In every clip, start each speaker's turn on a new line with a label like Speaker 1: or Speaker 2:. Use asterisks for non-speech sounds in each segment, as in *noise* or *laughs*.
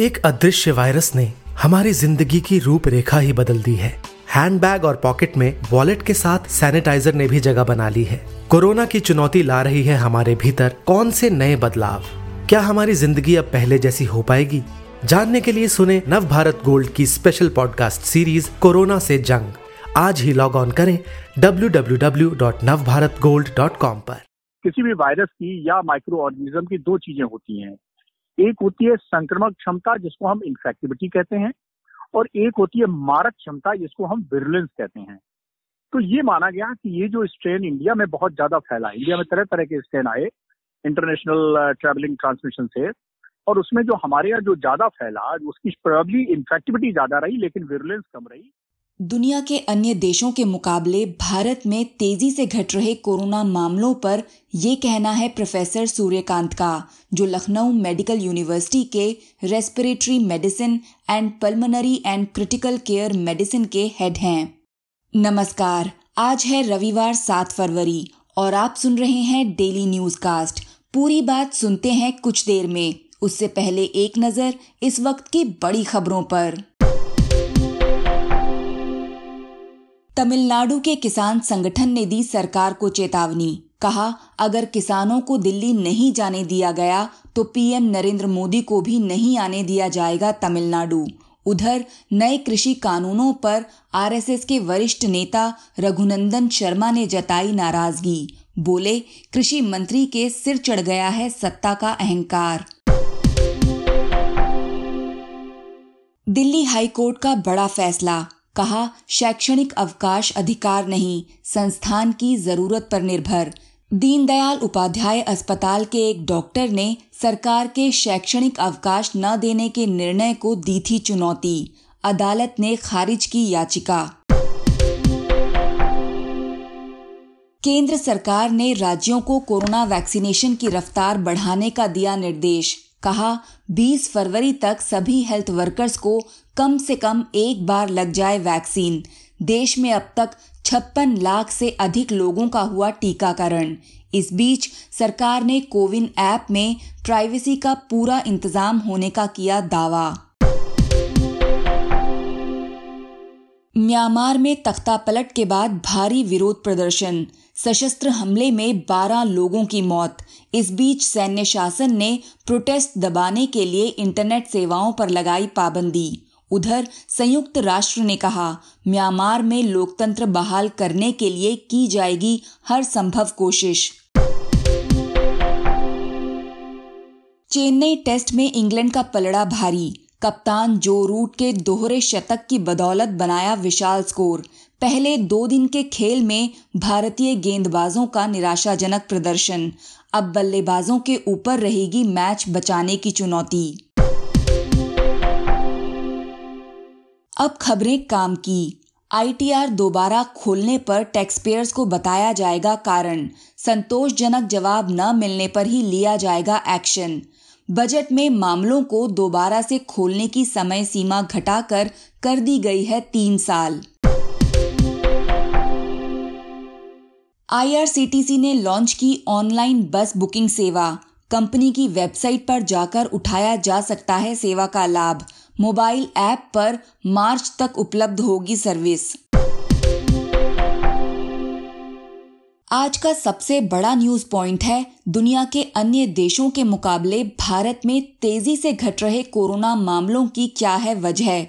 Speaker 1: एक अदृश्य वायरस ने हमारी ज़िंदगी की रूपरेखा ही बदल दी है। हैंडबैग और पॉकेट में वॉलेट के साथ सैनिटाइजर ने भी जगह बना ली है। कोरोना की चुनौती ला रही है हमारे भीतर कौन से नए बदलाव? क्या हमारी ज़िंदगी अब पहले जैसी हो पाएगी? जानने के लिए सुने नव भारत गोल्ड की स्पेशल पॉडकास्ट सीरीज़ कोरोना से जंग। आज ही लॉग ऑन करें www.navbharatgold.com पर।
Speaker 2: किसी भी वायरस की या माइक्रो ऑर्गेनिज्म की दो चीज़ें होती हैं। एक होती है संक्रमण क्षमता, जिसको हम इन्फेक्टिविटी कहते हैं, और एक होती है मारक क्षमता, जिसको हम विरुलेंस कहते हैं। तो ये माना गया कि ये जो स्ट्रेन इंडिया में बहुत ज़्यादा फैला इंडिया में तरह तरह के स्ट्रेन आए इंटरनेशनल ट्रेवलिंग ट्रांसमिशन से, और उसमें जो हमारे यहाँ जो ज़्यादा फैला, उसकी प्रोबली इन्फेक्टिविटी ज़्यादा रही, लेकिन विरुलेंस कम रही।
Speaker 3: दुनिया के अन्य देशों के मुकाबले भारत में तेज़ी से घट रहे कोरोना मामलों पर ये कहना है प्रोफेसर सूर्यकांत का, जो लखनऊ मेडिकल यूनिवर्सिटी के respiratory medicine and pulmonary and critical care medicine के हेड हैं। नमस्कार, आज है रविवार सात फरवरी और आप सुन रहे हैं डेली न्यूज़ कास्ट पूरी बात सुनते हैं कुछ देर में। उससे पहले एक नज़र इस वक्त की बड़ी खबरों पर। तमिलनाडु के किसान संगठन ने दी सरकार को चेतावनी। कहा, अगर किसानों को दिल्ली नहीं जाने दिया गया तो पीएम नरेंद्र मोदी को भी नहीं आने दिया जाएगा तमिलनाडु। उधर, नए कृषि कानूनों पर आरएसएस के वरिष्ठ नेता रघुनंदन शर्मा ने जताई नाराज़गी। बोले, कृषि मंत्री के सिर चढ़ गया है सत्ता का अहंकार। दिल्ली हाईकोर्ट का बड़ा फैसला। कहा, शैक्षणिक अवकाश अधिकार नहीं, संस्थान की ज़रूरत पर निर्भर। दीनदयाल उपाध्याय अस्पताल के एक डॉक्टर ने सरकार के शैक्षणिक अवकाश न देने के निर्णय को दी थी चुनौती। अदालत ने खारिज की याचिका। केंद्र सरकार ने राज्यों को कोरोना वैक्सीनेशन की रफ्तार बढ़ाने का दिया निर्देश। कहा 20 फरवरी तक सभी हेल्थ वर्कर्स को कम से कम एक बार लग जाए वैक्सीन देश में अब तक छप्पन लाख से अधिक लोगों का हुआ टीकाकरण। इस बीच सरकार ने कोविन ऐप में प्राइवेसी का पूरा इंतज़ाम होने का किया दावा। म्यांमार में तख्ता पलट के बाद भारी विरोध प्रदर्शन। सशस्त्र हमले में 12 लोगों की मौत। इस बीच सैन्य शासन ने प्रोटेस्ट दबाने के लिए इंटरनेट सेवाओं पर लगाई पाबंदी। उधर संयुक्त राष्ट्र ने कहा, म्यांमार में लोकतंत्र बहाल करने के लिए की जाएगी हर संभव कोशिश। चेन्नई टेस्ट में इंग्लैंड का पलड़ा भारी। कप्तान जो रूट के दोहरे शतक की बदौलत बनाया विशाल स्कोर। पहले दो दिन के खेल में भारतीय गेंदबाजों का निराशाजनक प्रदर्शन। अब बल्लेबाजों के ऊपर रहेगी मैच बचाने की चुनौती। अब खबरें काम की। आईटीआर दोबारा खोलने पर टैक्सपेयर्स को बताया जाएगा कारण। संतोषजनक जवाब न मिलने पर ही लिया जाएगा एक्शन बजट में मामलों को दोबारा से खोलने की समय सीमा घटाकर कर दी गई है तीन साल। आईआरसीटीसी ने लॉन्च की ऑनलाइन बस बुकिंग सेवा। कंपनी की वेबसाइट पर जाकर उठाया जा सकता है सेवा का लाभ। मोबाइल ऐप पर मार्च तक उपलब्ध होगी सर्विस। आज का सबसे बड़ा न्यूज़ पॉइंट है दुनिया के अन्य देशों के मुकाबले भारत में तेज़ी से घट रहे कोरोना मामलों की क्या है वजह?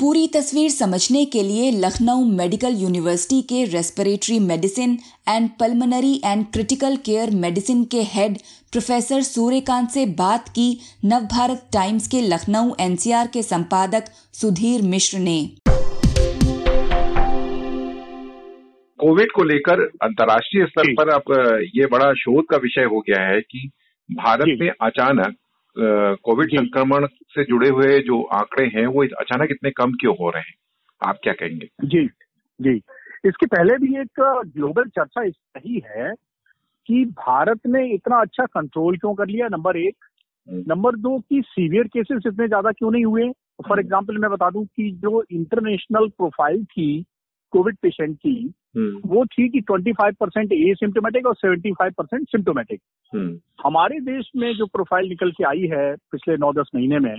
Speaker 3: पूरी तस्वीर समझने के लिए लखनऊ मेडिकल यूनिवर्सिटी के respiratory medicine and pulmonary and critical care medicine के हेड प्रोफेसर सूर्यकांत से बात की नवभारत टाइम्स के लखनऊ एनसीआर के संपादक सुधीर मिश्र ने।
Speaker 4: कोविड को लेकर अंतर्राष्ट्रीय स्तर पर अब ये बड़ा शोध का विषय हो गया है कि भारत में अचानक कोविड संक्रमण से जुड़े हुए जो आंकड़े हैं वो अचानक इतने कम क्यों हो रहे हैं? आप क्या कहेंगे?
Speaker 2: जी जी। इसके पहले भी एक ग्लोबल चर्चा इस रही है कि भारत ने इतना अच्छा कंट्रोल क्यों कर लिया? नंबर एक। हम्म। नंबर दो कि सीवियर केसेस इतने ज़्यादा क्यों नहीं हुए? फॉर एग्ज़ाम्पल हम्म। मैं बता दूँ कि जो इंटरनेशनल प्रोफ़ाइल थी कोविड पेशेंट की हम्म। वो थी कि 25 परसेंट ए सिम्टोमेटिक और 75 परसेंट सिम्टोमेटिक हमारे देश में जो प्रोफ़ाइल निकल के आई है पिछले नौ दस महीने में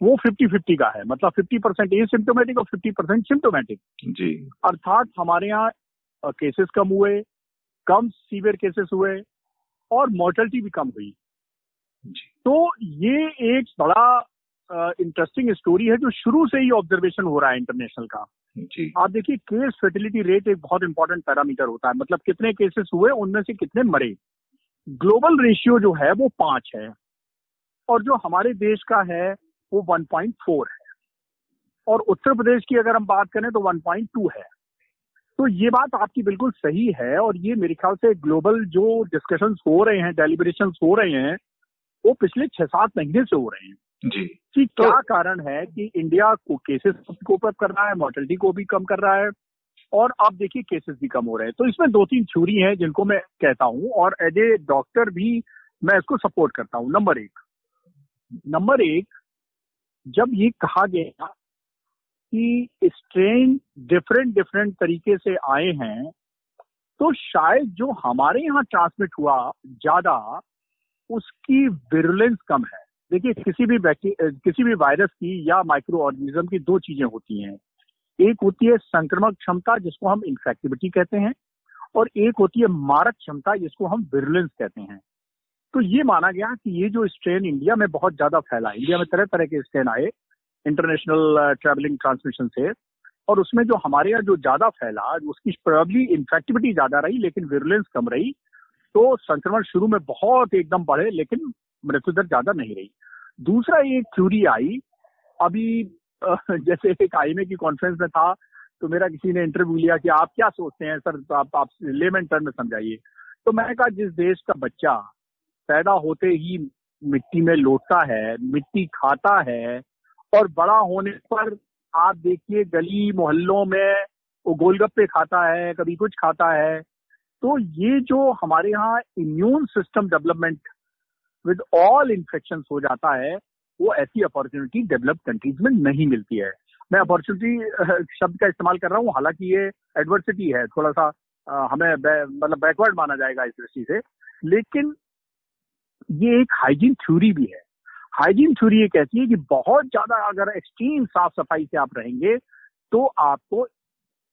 Speaker 2: वो फिफ्टी फिफ्टी का है। मतलब फिफ्टी परसेंट ए सिम्टोमेटिक और फिफ्टी परसेंट सिम्टोमेटिक
Speaker 4: जी।
Speaker 2: अर्थात हमारे यहाँ केसेस कम हुए कम सीवियर केसेस हुए और मोर्टलिटी भी कम हुई। तो ये एक बड़ा इंटरेस्टिंग स्टोरी है जो शुरू से ही ऑब्जर्वेशन हो रहा है इंटरनेशनल का। आप देखिए केस फर्टिलिटी रेट एक बहुत इंपॉर्टेंट पैरामीटर होता है। मतलब कितने केसेस हुए, उनमें से कितने मरे। ग्लोबल रेशियो जो है, वो पाँच है। और जो हमारे देश का है, वो 1.4 है। और उत्तर प्रदेश की अगर हम बात करें तो 1.2 है। तो ये बात आपकी बिल्कुल सही है और ये मेरे ख्याल से ग्लोबल जो डिस्कशन हो रहे हैं डेलिब्रेशन हो रहे हैं, वो पिछले छह सात महीने से हो रहे हैं।
Speaker 4: जी।
Speaker 2: कि तो, क्या कारण है कि इंडिया को केसेस को अप कर रहा है मोर्टेलिटी को भी कम कर रहा है? और आप देखिए केसेस भी कम हो रहे हैं। तो इसमें दो तीन थ्योरी हैं जिनको मैं कहता हूँ और एज ए डॉक्टर भी मैं इसको सपोर्ट करता हूँ। नंबर एक। नंबर एक जब ये कहा गया कि स्ट्रेन डिफरेंट डिफरेंट तरीके से आए हैं तो शायद जो हमारे यहाँ ट्रांसमिट हुआ ज़्यादा उसकी विरुलेंस कम है। देखिए, किसी भी किसी भी वायरस की या माइक्रो ऑर्गेनिज्म की दो चीज़ें होती हैं। एक होती है संक्रमक क्षमता, जिसको हम इन्फेक्टिविटी कहते हैं, और एक होती है मारक क्षमता, जिसको हम विरुलेंस कहते हैं। तो ये माना गया कि ये जो स्ट्रेन इंडिया में बहुत ज़्यादा फैला इंडिया में तरह तरह के स्ट्रेन आए इंटरनेशनल ट्रेवलिंग ट्रांसमिशन से, और उसमें जो हमारे यहाँ जो ज़्यादा फैला, उसकी प्रॉब्ली इन्फेक्टिविटी ज़्यादा रही, लेकिन विरुलेंस कम रही। तो संक्रमण शुरू में बहुत एकदम बढ़े, लेकिन मृत्यु दर ज़्यादा नहीं रही। दूसरा ये थ्योरी आई, अभी *laughs* जैसे एक आई की कॉन्फ्रेंस में था तो मेरा किसी ने इंटरव्यू लिया कि आप क्या सोचते हैं, सर तो आप आप लेमन टर्म में समझाइए। तो मैंने कहा, जिस देश का बच्चा पैदा होते ही मिट्टी में लौटता है, मिट्टी खाता है, और बड़ा होने पर आप देखिए गली मोहल्लों में वो गोलगप्पे खाता है, कभी कुछ खाता है तो ये जो हमारे यहाँ immune system development with all infection हो जाता है वो ऐसी अपॉर्चुनिटी डेवलप कंट्रीज़ में नहीं मिलती है। मैं अपॉर्चुनिटी शब्द का इस्तेमाल कर रहा हूँ हालाँकि ये एडवर्सिटी है थोड़ा सा हमें मतलब बैकवर्ड माना जाएगा इस दृष्टि से। लेकिन ये एक हाइजीन थ्योरी भी है। हाइजीन थ्योरी ये कहती है कि बहुत ज़्यादा अगर एक्सट्रीम साफ़ सफ़ाई से आप रहेंगे तो आपको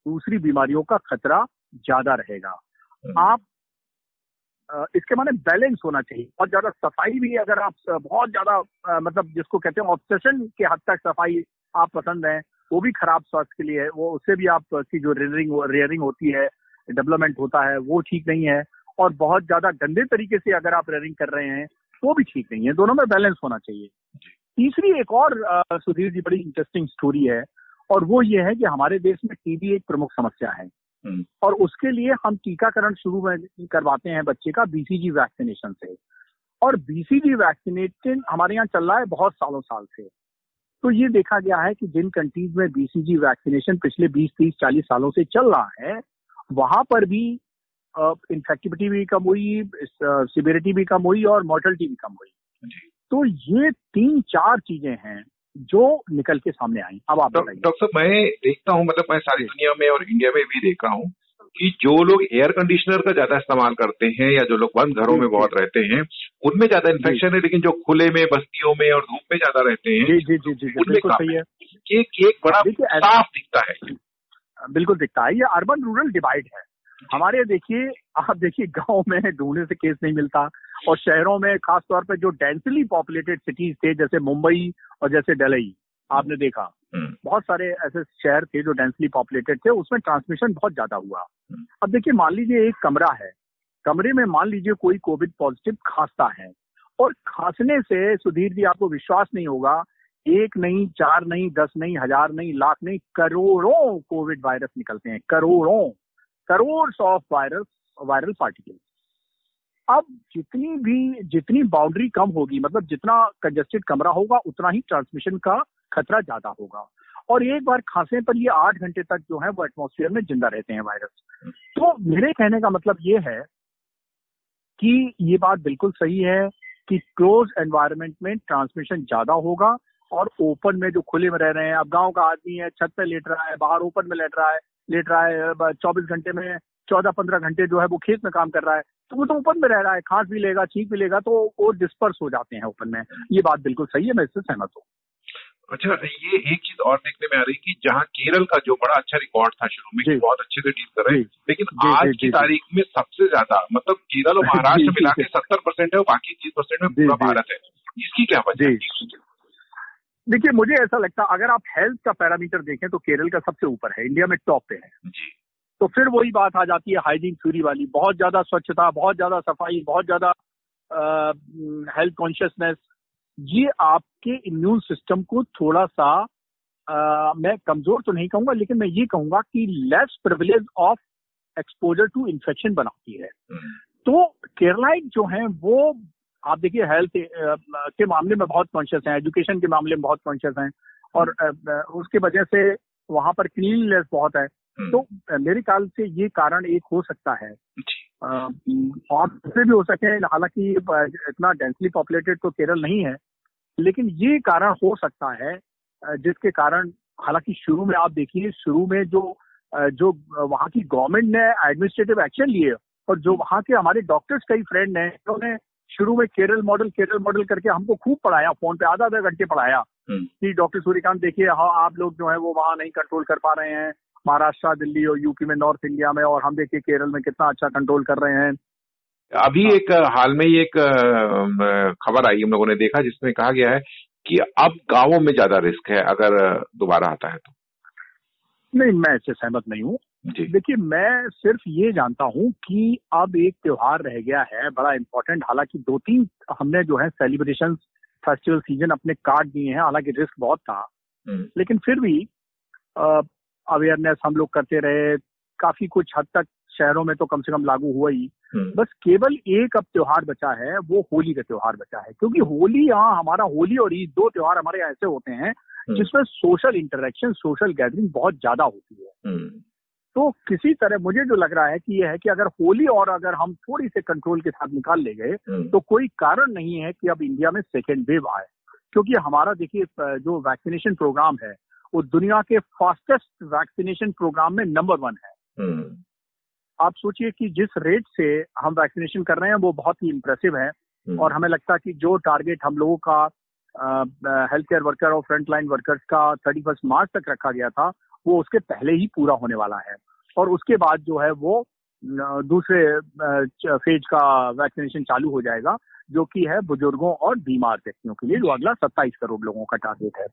Speaker 2: दूसरी बीमारियों का खतरा ज़्यादा रहेगा। हम्म। आप इसके माने बैलेंस होना चाहिए। बहुत ज़्यादा सफ़ाई भी अगर आप बहुत ज़्यादा मतलब जिसको कहते हैं ऑब्सेशन के हद तक सफ़ाई आप पसंद है, वो भी खराब स्वास्थ्य के लिए है। वो, उससे भी आपकी जो रेयरिंग रेयरिंग होती है डेवलपमेंट होता है, वो ठीक नहीं है। और बहुत ज़्यादा गंदे तरीके से अगर आप रेयरिंग कर रहे हैं वो भी ठीक नहीं है। दोनों में बैलेंस होना चाहिए। तीसरी एक और सुधीर जी, बड़ी इंटरेस्टिंग स्टोरी है। और वो ये है कि हमारे देश में टीबी एक प्रमुख समस्या है। और उसके लिए हम टीकाकरण शुरू करवाते हैं बच्चे का बीसीजी वैक्सीनेशन से। और बीसीजी वैक्सीनेशन हमारे यहाँ चल रहा है बहुत सालों साल से। तो ये देखा गया है कि जिन कंट्रीज़ में बीसीजी वैक्सीनेशन पिछले 20, 30, 40 सालों से चल रहा है वहाँ पर भी इन्फेक्टिविटी भी कम हुई सिविरिटी भी कम हुई और मोर्टलिटी भी कम हुई। तो ये तीन चार चीज़ें हैं जो निकल के सामने आई। अब आप
Speaker 4: डॉक्टर साहब मैं देखता हूँ मतलब मैं सारी दुनिया में और इंडिया में भी देख रहा हूँ कि जो लोग एयर कंडीशनर का ज़्यादा इस्तेमाल करते हैं या जो लोग बंद घरों में बहुत रहते हैं उनमें ज़्यादा इन्फेक्शन है लेकिन जो खुले में बस्तियों में और धूप में ज़्यादा रहते हैं
Speaker 2: जी जी जी जी बिल्कुल सही है।
Speaker 4: एक एक बड़ा साफ़ दिखता है।
Speaker 2: बिल्कुल दिखता है। ये अर्बन रूरल डिवाइड है। हमारे देखिए आप देखिए गाँव में ढूँढने से केस नहीं मिलता और शहरों में खास तौर पर जो डेंसली पॉपुलेटेड सिटीज़ थे जैसे मुंबई और जैसे डलई आपने देखा हम्म। बहुत सारे ऐसे शहर थे जो डेंसली पॉपुलेटेड थे उसमें ट्रांसमिशन बहुत ज़्यादा हुआ हम्म। अब देखिए मान लीजिए एक कमरा है कमरे में मान लीजिए कोई कोविड पॉजिटिव खांसता है और खांसने से सुधीर जी आपको विश्वास नहीं होगा एक नहीं चार नहीं दस नहीं हज़ार नहीं लाख नहीं करोड़ों कोविड वायरस निकलते हैं करोड़ों crore of virus viral particle अब जितनी भी, जितनी बाउंड्री कम होगी मतलब जितना कंजेस्टेड कमरा होगा, उतना ही ट्रांसमिशन का खतरा ज़्यादा होगा। और एक बार खांसने पर ये आठ घंटे तक जो है वो एटमोस्फियर में ज़िंदा रहते हैं वायरस तो मेरे कहने का मतलब ये है कि ये बात बिल्कुल सही है कि क्लोज एनवायरमेंट में ट्रांसमिशन ज़्यादा होगा और ओपन में जो खुले में रह रहे हैं, अब गाँव का आदमी है, छत पे लेट रहा है, बाहर ओपन में लेट रहा है, लेट रहा है, चौबीस घंटे में चौदह पंद्रह घंटे जो है वो खेत में काम कर रहा है तो वो तो ओपन में रह रहा है खांस भी लेगा छींक भी लेगा तो वो डिस्पर्स हो जाते हैं ओपन में। ये बात बिल्कुल सही है मैं इससे सहमत हूँ।
Speaker 4: अच्छा ये एक चीज़ और देखने में आ रही है कि जहाँ केरल का जो बड़ा अच्छा रिकॉर्ड था शुरू में बहुत अच्छे से डील कर रहे हैं लेकिन जी, आज जी, की तारीख में सबसे ज़्यादा मतलब केरल और *laughs* महाराष्ट्र मिला के सत्तर परसेंट है और बाकी तीस परसेंट में पूरा भारत है। इसकी क्या वजह है?
Speaker 2: देखिए मुझे ऐसा लगता है अगर आप हेल्थ का पैरामीटर देखें तो केरल का सबसे ऊपर है इंडिया में टॉप पे है। जी। तो फिर वही बात आ जाती है हाइजीन थ्योरी वाली बहुत ज़्यादा स्वच्छता बहुत ज़्यादा सफ़ाई बहुत ज़्यादा हेल्थ कॉन्शियसनेस ये आपके इम्यून सिस्टम को थोड़ा सा आ, मैं कमज़ोर तो नहीं कहूँगा लेकिन मैं ये कहूँगा कि less privilege of exposure to infection बनाती है हम्म। तो केरलाइट जो है वो आप देखिए हेल्थ के मामले में बहुत कॉन्शियस हैं एजुकेशन के मामले में बहुत कॉन्शियस हैं और उसके वजह से वहाँ पर क्लीननेस बहुत है। तो मेरे ख्याल से ये कारण एक हो सकता है। और दूसरे भी हो सके हालाँकि इतना डेंसली पॉपुलेटेड तो केरल नहीं है लेकिन ये कारण हो सकता है जिसके कारण हालाँकि शुरू में आप देखिए शुरू में जो जो वहाँ की गवर्नमेंट ने एडमिनिस्ट्रेटिव एक्शन लिए और जो वहाँ के हमारे डॉक्टर्स कई फ्रेंड हैं उन्होंने शुरू में केरल मॉडल केरल मॉडल करके हमको खूब पढ़ाया फ़ोन पे आधा आधा घंटे पढ़ाया हम्म। कि डॉक्टर सूर्यकांत देखिए हाँ आप लोग जो है वो वहाँ नहीं कंट्रोल कर पा रहे हैं महाराष्ट्र दिल्ली और यूपी में नॉर्थ इंडिया में और हम देखिए केरल में कितना अच्छा कंट्रोल कर रहे हैं।
Speaker 4: अभी एक हाल में ही एक खबर आई हम लोगों ने देखा जिसमें कहा गया है कि अब गाँवों में ज़्यादा रिस्क है अगर दोबारा आता है तो।
Speaker 2: नहीं मैं इससे सहमत नहीं हूँ। देखिए मैं सिर्फ़ ये जानता हूँ कि अब एक त्योहार रह गया है बड़ा इम्पोर्टेंट हालाँकि दो तीन हमने जो है सेलिब्रेशन फेस्टिवल सीज़न अपने काट दिए हैं हालाँकि रिस्क बहुत था। हम्म। लेकिन फिर भी अवेयरनेस हम लोग करते रहे काफ़ी कुछ हद तक शहरों में तो कम से कम लागू हुआ ही हम्म। बस केवल एक अब त्योहार बचा है वो होली का त्योहार बचा है क्योंकि होली यहाँ हमारा होली और ईद दो त्योहार हमारे ऐसे होते हैं हम्म। जिसमें सोशल इंटरेक्शन सोशल गैदरिंग बहुत ज़्यादा होती है हम्म। तो किसी तरह मुझे जो लग रहा है कि यह है कि अगर होली और अगर हम थोड़ी से कंट्रोल के साथ निकाल ले गए तो कोई कारण नहीं है कि अब इंडिया में सेकेंड वेव आए क्योंकि हमारा देखिए जो वैक्सीनेशन प्रोग्राम है वो दुनिया के फास्टेस्ट वैक्सीनेशन प्रोग्राम में नंबर वन है। हम्म। आप सोचिए कि जिस रेट से हम वैक्सीनेशन कर रहे हैं वो बहुत ही इम्प्रेसिव है। हम्म। और हमें लगता है कि जो टारगेट हम लोगों का हेल्थ केयर वर्कर और फ्रंट लाइन वर्कर्स का थर्टी फ़र्स्ट मार्च तक रखा गया था वो उसके पहले ही पूरा होने वाला है। और उसके बाद जो है वो दूसरे फ़ेज़ का वैक्सीनेशन चालू हो जाएगा जो कि है बुज़ुर्गों और बीमार व्यक्तियों के लिए जो अगला सत्ताईस करोड़ लोगों का टारगेट है।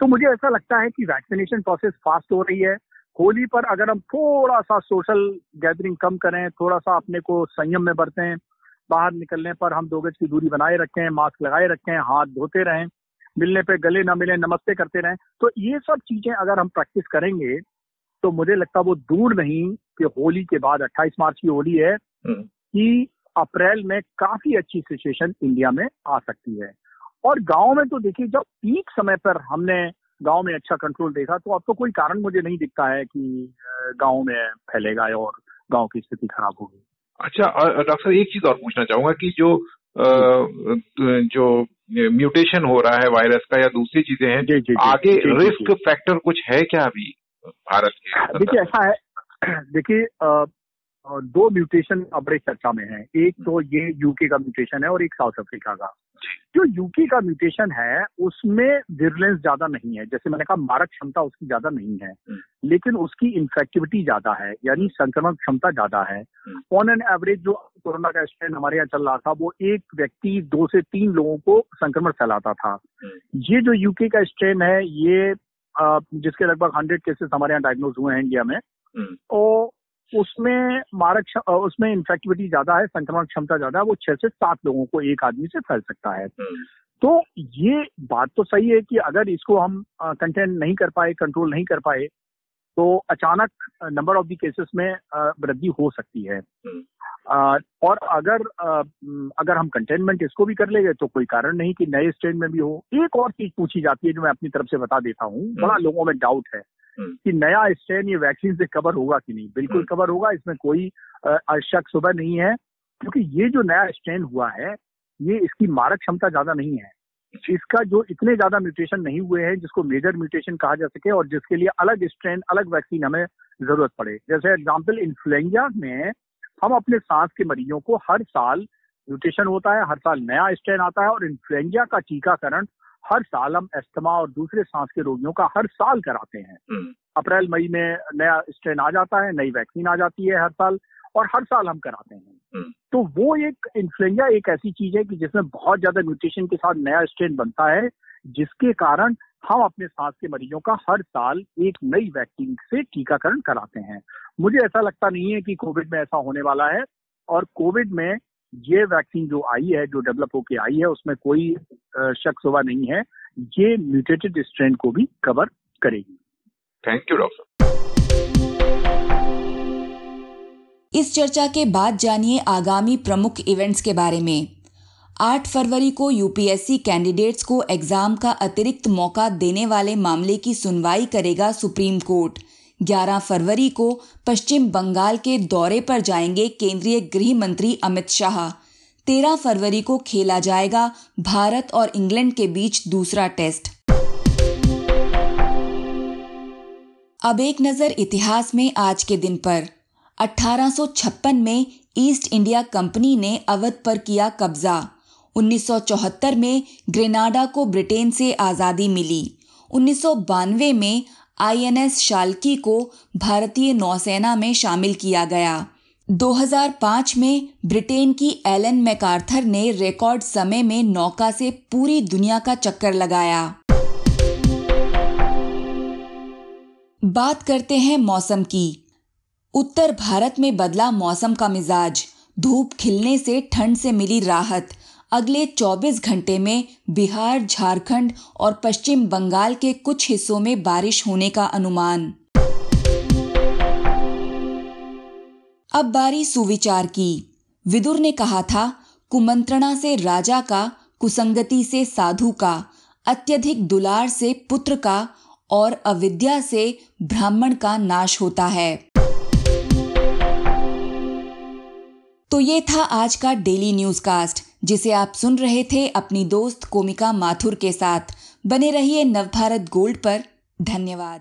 Speaker 2: तो मुझे ऐसा लगता है कि वैक्सीनेशन प्रोसेस फास्ट हो रही है होली पर अगर हम थोड़ा सा सोशल गैदरिंग कम करें थोड़ा सा अपने को संयम में बरतें बाहर निकलने पर हम दो गज की दूरी बनाए रखें मास्क लगाए रखें हाथ धोते रहें मिलने पे गले न मिले नमस्ते करते रहें तो ये सब चीज़ें अगर हम प्रैक्टिस करेंगे तो मुझे लगता वो दूर नहीं कि होली के बाद 28 मार्च की होली है हम्म। कि अप्रैल में काफ़ी अच्छी सिचुएशन इंडिया में आ सकती है और गाँव में तो देखिए जब पीक समय पर हमने गाँव में अच्छा कंट्रोल देखा तो अब तो कोई कारण मुझे नहीं दिखता है कि गाँव में फैलेगा और गाँव की स्थिति खराब होगी।
Speaker 4: अच्छा डॉक्टर एक चीज़ और पूछना चाहूँगा कि जो आ, जो म्यूटेशन हो रहा है वायरस का या दूसरी चीज़ें हैं जी, जी, आगे जी, रिस्क फैक्टर कुछ है क्या अभी भारत के? *laughs*
Speaker 2: देखिए ऐसा है देखिए दो म्यूटेशन अब बड़े चर्चा में है। एक तो ये यूके का म्यूटेशन है और एक साउथ अफ्रीका का। जो यूके का म्यूटेशन है उसमें विरलेंस ज़्यादा नहीं है जैसे मैंने कहा मारक क्षमता उसकी ज़्यादा नहीं है हम्म। लेकिन उसकी इन्फेक्टिविटी ज़्यादा है यानी संक्रमण क्षमता ज़्यादा है ऑन एन एवरेज जो कोरोना का स्ट्रेन हमारे यहाँ चल रहा था वो एक व्यक्ति दो से तीन लोगों को संक्रमण फैलाता था हम्म। ये जो यूके का स्ट्रेन है ये जिसके लगभग हंड्रेड केसेस हमारे यहाँ डायग्नोज हुए हैं इंडिया में हम्म। उसमें मारक उसमें इन्फेक्टिविटी ज़्यादा है संक्रमण क्षमता ज़्यादा है वो छह से सात लोगों को एक आदमी से फैल सकता है हम्म। तो ये बात तो सही है कि अगर इसको हम कंटेन नहीं कर पाए कंट्रोल नहीं कर पाए तो अचानक नंबर ऑफ़ द केसेस में वृद्धि हो सकती है हम्म। और अगर अगर हम कंटेनमेंट इसको भी कर लेंगे तो कोई कारण नहीं कि नए स्ट्रेन में भी हो एक और चीज़ पूछी जाती है जो मैं अपनी तरफ़ से बता देता हूँ बड़ा हम्म। लोगों में डाउट है। कि नया स्ट्रेन ये वैक्सीन से कवर होगा कि नहीं? बिल्कुल कवर हम्म। होगा इसमें कोई शक सुबह नहीं है क्योंकि ये जो नया स्ट्रेन हुआ है ये इसकी मारक क्षमता ज़्यादा नहीं है। इसका जो इतने ज़्यादा म्यूटेशन नहीं हुए हैं जिसको मेजर म्यूटेशन कहा जा सके और जिसके लिए अलग स्ट्रेन अलग वैक्सीन हमें ज़रूरत पड़े। जैसे एग्ज़ाम्पल इन्फ्लुएंजा में हम अपने सांस के मरीजों को हर साल म्यूटेशन होता है हर साल नया स्ट्रेन आता है और इन्फ्लुएंजा का टीकाकरण हर साल हम एस्थमा और दूसरे सांस के रोगियों का हर साल कराते हैं हम्म। अप्रैल मई में नया स्ट्रेन आ जाता है नई वैक्सीन आ जाती है हर साल और हर साल हम कराते हैं हम्म। तो वो एक इन्फ्लुएंजा एक ऐसी चीज़ है कि जिसमें बहुत ज़्यादा म्यूटेशन के साथ नया स्ट्रेन बनता है जिसके कारण हम अपने सांस के मरीजों का हर साल एक नई वैक्सीन से टीकाकरण कराते हैं मुझे ऐसा लगता नहीं है कि कोविड में ऐसा होने वाला है और कोविड में ये वैक्सीन जो आई है जो डेवलप होके आई है उसमें कोई शक सुबह नहीं है। ये म्यूटेटेड स्ट्रेन को भी कवर करेगी।
Speaker 4: थैंक यू डॉक्टर
Speaker 3: इस चर्चा के बाद जानिए आगामी प्रमुख इवेंट्स के बारे में। 8 फरवरी को यूपीएससी कैंडिडेट्स को एग्ज़ाम का अतिरिक्त मौका देने वाले मामले की सुनवाई करेगा सुप्रीम कोर्ट 11 फरवरी को पश्चिम बंगाल के दौरे पर जाएँगे केंद्रीय गृह मंत्री अमित शाह। 13 फरवरी को खेला जाएगा भारत और इंग्लैंड के बीच दूसरा टेस्ट। अब एक नज़र इतिहास में आज के दिन पर। 1856 में ईस्ट इंडिया कंपनी ने अवध पर किया कब्जा। 1974 में ग्रेनाडा को ब्रिटेन से आज़ादी मिली। उन्नीस सौ बानवे में आईएनएस शाल्की को भारतीय नौसेना में शामिल किया गया। 2005 में ब्रिटेन की एलन मैकार्थर ने रिकॉर्ड समय में नौका से पूरी दुनिया का चक्कर लगाया। बात करते हैं मौसम की। उत्तर भारत में बदला मौसम का मिजाज। धूप खिलने से ठंड से मिली राहत। अगले 24 घंटे में बिहार, झारखंड और पश्चिम बंगाल के कुछ हिस्सों में बारिश होने का अनुमान। अब बारी सुविचार की। विदुर ने कहा था, कुमंत्रणा से राजा का, कुसंगति से साधु का, अत्यधिक दुलार से पुत्र का और अविद्या से ब्राह्मण का नाश होता है। तो ये था आज का डेली न्यूज़ कास्ट जिसे आप सुन रहे थे अपनी दोस्त कोमिका माथुर के साथ। बने रहिए नवभारत गोल्ड पर। धन्यवाद।